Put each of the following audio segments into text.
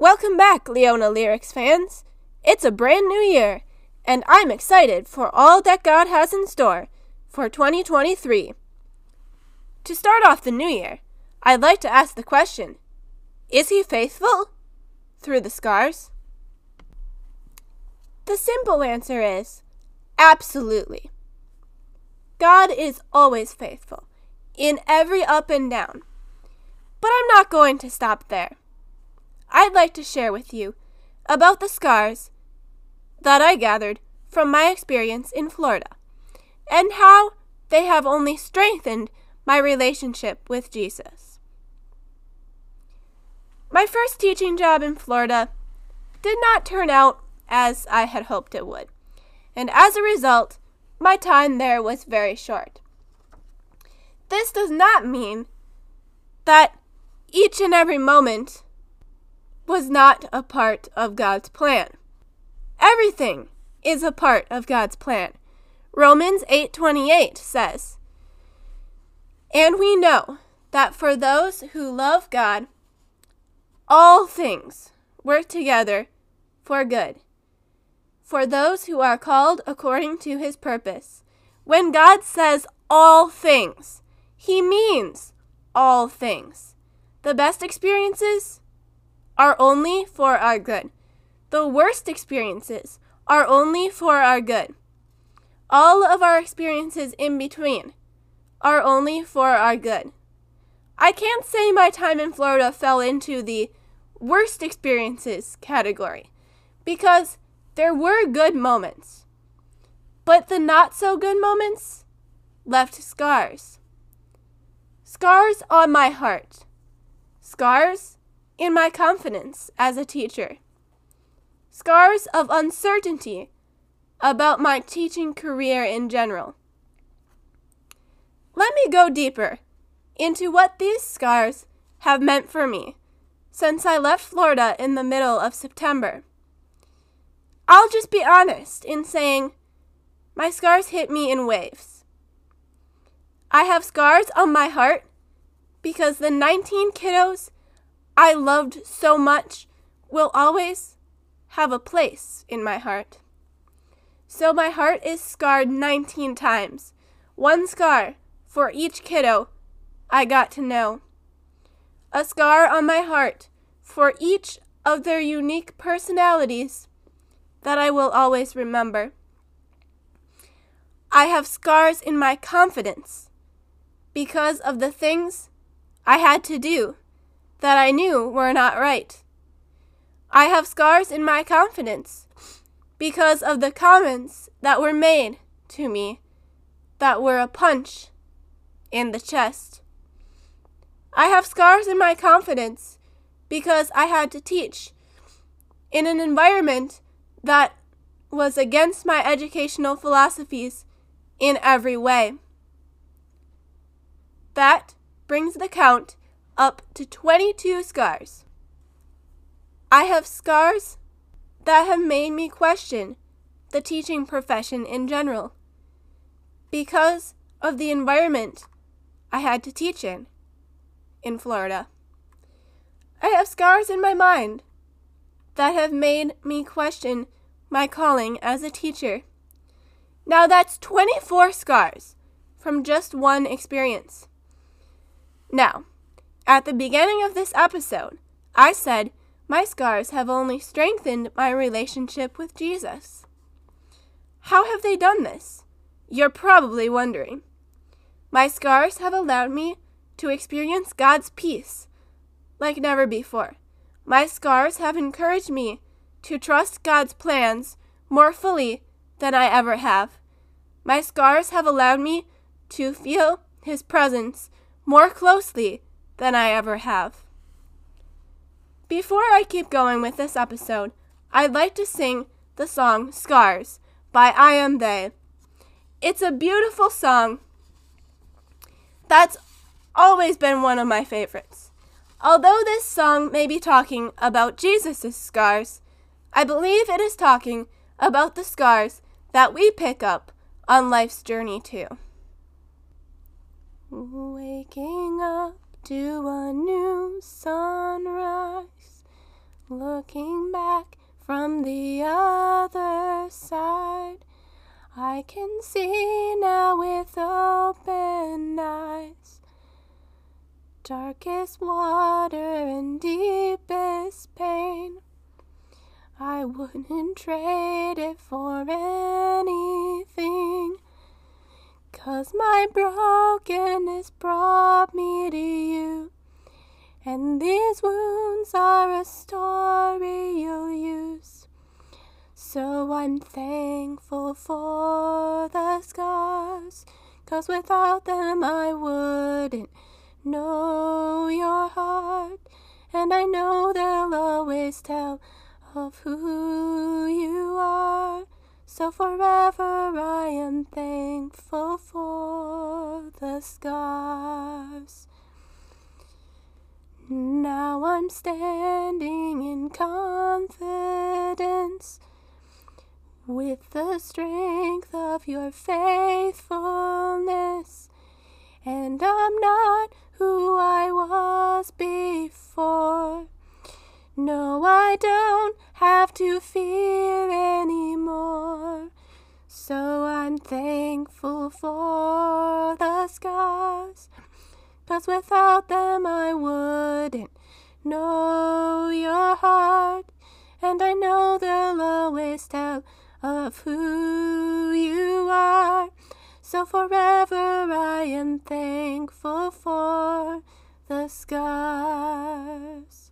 Welcome back, Leona Lyrics fans. It's a brand new year, and I'm excited for all that God has in store for 2023. To start off the new year, I'd like to ask the question Is He faithful through the scars? The simple answer is absolutely. God is always faithful in every up and down. But I'm not going to stop there. I'd like to share with you about the scars that I gathered from my experience in Florida and how they have only strengthened my relationship with Jesus. My first teaching job in Florida did not turn out as I had hoped it would, and as a result, my time there was very short. This does not mean that each and every moment was not a part of God's plan. Everything is a part of God's plan. Romans 8:28 says, "And we know that for those who love God, all things work together for good for those who are called according to his purpose. When God says all things, he means all things. The best experiences are only for our good. The worst experiences are only for our good. All of our experiences in between are only for our good. I can't say my time in Florida fell into the worst experiences category because there were good moments, but the not so good moments left scars. Scars on my heart, scars in my confidence as a teacher, scars of uncertainty about my teaching career in general. Let me go deeper into what these scars have meant for me since I left Florida in the middle of September. I'll just be honest in saying my scars hit me in waves. I have scars on my heart because the 19 kiddos I loved so much will always have a place in my heart. So my heart is scarred 19 times, one scar for each kiddo I got to know. A scar on my heart for each of their unique personalities that I will always remember. I have scars in my confidence because of the things I had to do that I knew were not right. I have scars in my confidence because of the comments that were made to me that were a punch in the chest. I have scars in my confidence because I had to teach in an environment that was against my educational philosophies in every way. That brings the count up to 22 scars. I have scars that have made me question the teaching profession in general because of the environment I had to teach in in Florida. I have scars in my mind that have made me question my calling as a teacher. Now that's 24 scars from just one experience. Now, at the beginning of this episode, I said my scars have only strengthened my relationship with Jesus. How have they done this? You're probably wondering. My scars have allowed me to experience God's peace like never before. My scars have encouraged me to trust God's plans more fully than I ever have. My scars have allowed me to feel His presence more closely than I ever have. Before I keep going with this episode, I'd like to sing the song Scars by I Am They. It's a beautiful song that's always been one of my favorites. Although this song may be talking about Jesus' scars, I believe it is talking about the scars that we pick up on life's journey too. Waking up to a new sunrise, looking back from the other side. I can see now with open eyes. Darkest water and deepest pain. I wouldn't trade it for anything. Cause my brokenness brought me to you. And these wounds are a story you'll use. So I'm thankful for the scars, cause without them I wouldn't know your heart. And I know they'll always tell of who you are. So forever I am thankful for the scars. Now I'm standing in confidence with the strength of your faithfulness. And I'm not who I was before. No, I don't have to fear anymore. So I'm thankful for the scars. Cause without them I wouldn't know your heart. And I know they'll always tell of who you are. So forever I am thankful for the scars.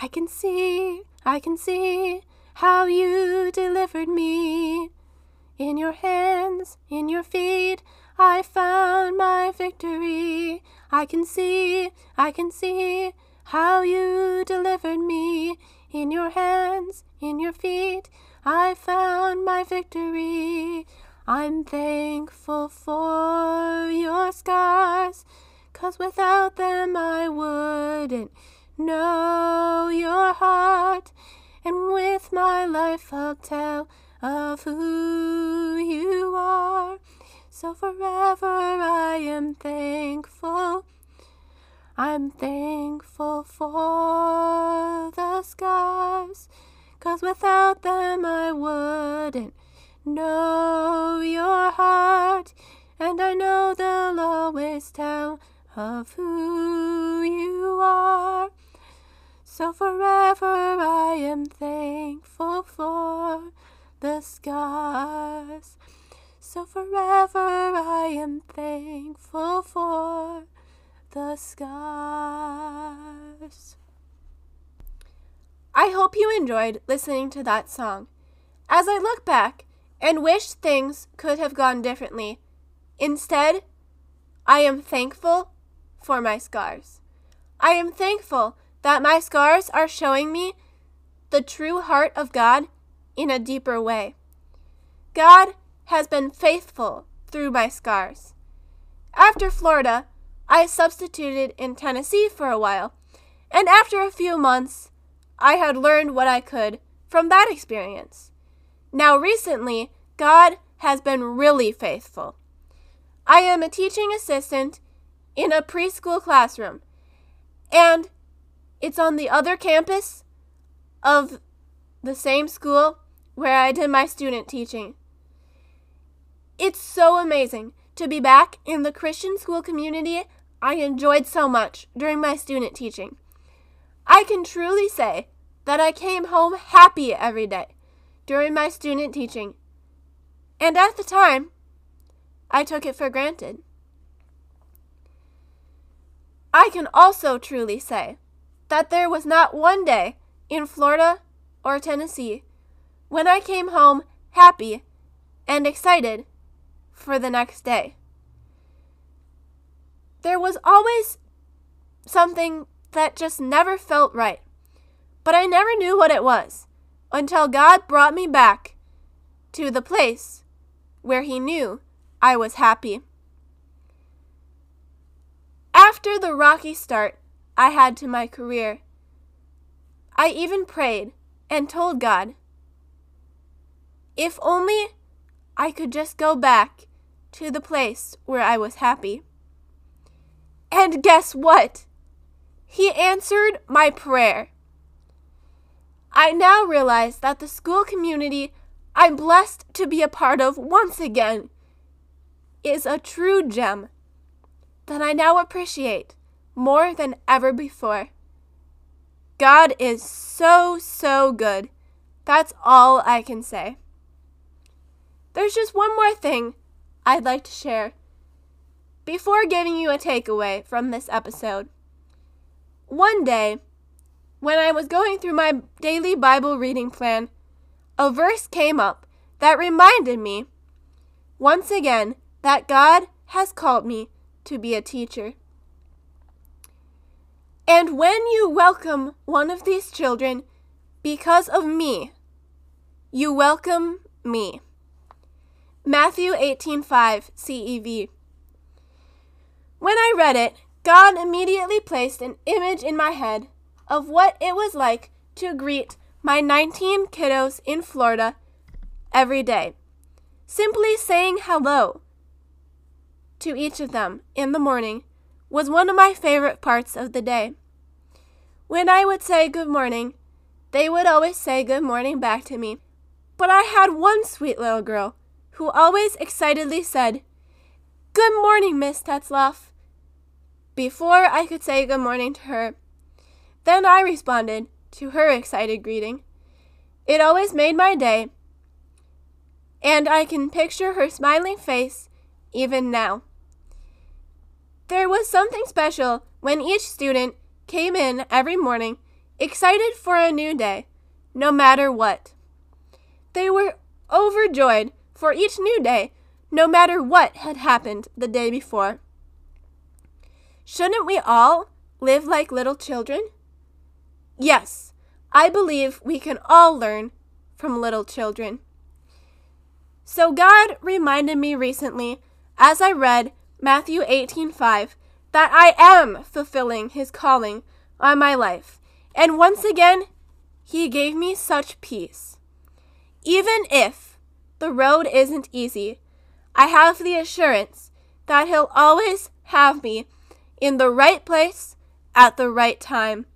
I can see, I can see how you delivered me. In your hands, in your feet, I found my victory. I can see, I can see how you delivered me. In your hands, in your feet, I found my victory. I'm thankful for your scars, cause without them I wouldn't know your heart. And with my life I'll tell of who you are. So forever I am thankful. I'm thankful for the scars. Cause without them I wouldn't know your heart. And I know they'll always tell of who you are. So forever I am thankful for the scars. So forever I am thankful for the scars. I hope you enjoyed listening to that song. As I look back and wish things could have gone differently, instead, I am thankful for my scars. I am thankful that my scars are showing me the true heart of God in a deeper way. God has been faithful through my scars. After Florida, I substituted in Tennessee for a while, and after a few months, I had learned what I could from that experience. Now, recently, God has been really faithful. I am a teaching assistant in a preschool classroom, and it's on the other campus of the same school where I did my student teaching. It's so amazing to be back in the Christian school community I enjoyed so much during my student teaching. I can truly say that I came home happy every day during my student teaching. And at the time, I took it for granted. I can also truly say that there was not one day in Florida or Tennessee when I came home happy and excited for the next day. There was always something that just never felt right, but I never knew what it was until God brought me back to the place where He knew I was happy. After the rocky start I had to my career, I even prayed and told God, if only I could just go back to the place where I was happy. And guess what? He answered my prayer. I now realize that the school community I'm blessed to be a part of once again is a true gem that I now appreciate more than ever before. God is so, so good. That's all I can say. There's just one more thing I'd like to share before giving you a takeaway from this episode. One day, when I was going through my daily Bible reading plan, a verse came up that reminded me, once again, that God has called me to be a teacher. And when you welcome one of these children because of me, you welcome me. Matthew 18:5 CEV. When I read it, God immediately placed an image in my head of what it was like to greet my 19 kiddos in Florida every day. Simply saying hello to each of them in the morning was one of my favorite parts of the day. When I would say good morning, they would always say good morning back to me. But I had one sweet little girl who always excitedly said, Good morning, Miss Tetzloff, before I could say good morning to her. Then I responded to her excited greeting. It always made my day, and I can picture her smiling face even now. There was something special when each student came in every morning excited for a new day, no matter what. They were overjoyed for each new day, no matter what had happened the day before. Shouldn't we all live like little children? Yes, I believe we can all learn from little children. So God reminded me recently as I read Matthew 18:5 that I am fulfilling his calling on my life. And once again, he gave me such peace. Even if the road isn't easy, I have the assurance that he'll always have me in the right place at the right time.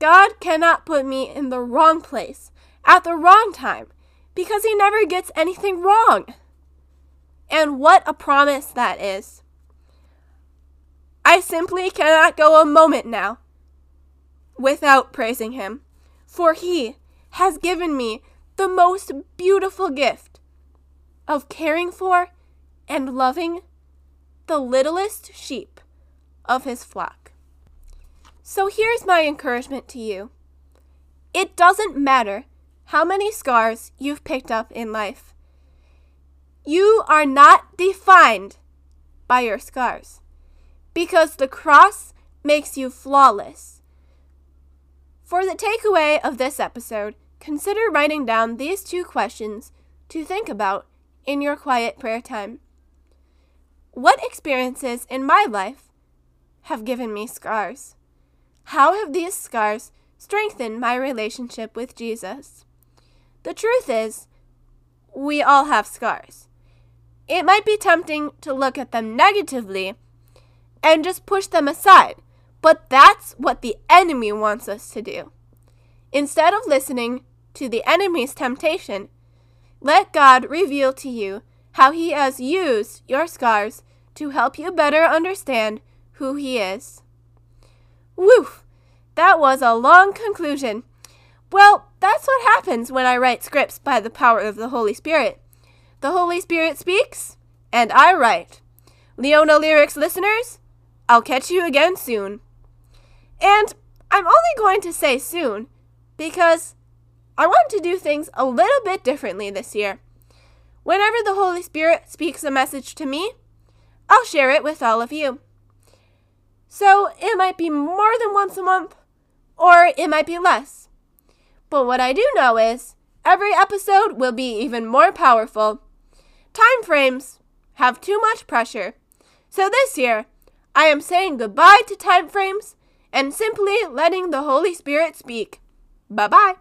God cannot put me in the wrong place at the wrong time because he never gets anything wrong. And what a promise that is. I simply cannot go a moment now without praising him, for he has given me the most beautiful gift of caring for and loving the littlest sheep of his flock. So here's my encouragement to you it doesn't matter how many scars you've picked up in life. You are not defined by your scars because the cross makes you flawless. For the takeaway of this episode, consider writing down these two questions to think about in your quiet prayer time. What experiences in my life have given me scars? How have these scars strengthened my relationship with Jesus? The truth is, we all have scars. It might be tempting to look at them negatively and just push them aside, but that's what the enemy wants us to do. Instead of listening to the enemy's temptation, let God reveal to you how He has used your scars to help you better understand who He is. Woof! That was a long conclusion. Well, that's what happens when I write scripts by the power of the Holy Spirit. The Holy Spirit speaks, and I write. Leona Lyrics listeners, I'll catch you again soon. And I'm only going to say soon because I want to do things a little bit differently this year. Whenever the Holy Spirit speaks a message to me, I'll share it with all of you. So it might be more than once a month, or it might be less. But what I do know is every episode will be even more powerful time frames have too much pressure. So this year, I am saying goodbye to time frames and simply letting the Holy Spirit speak. Bye bye.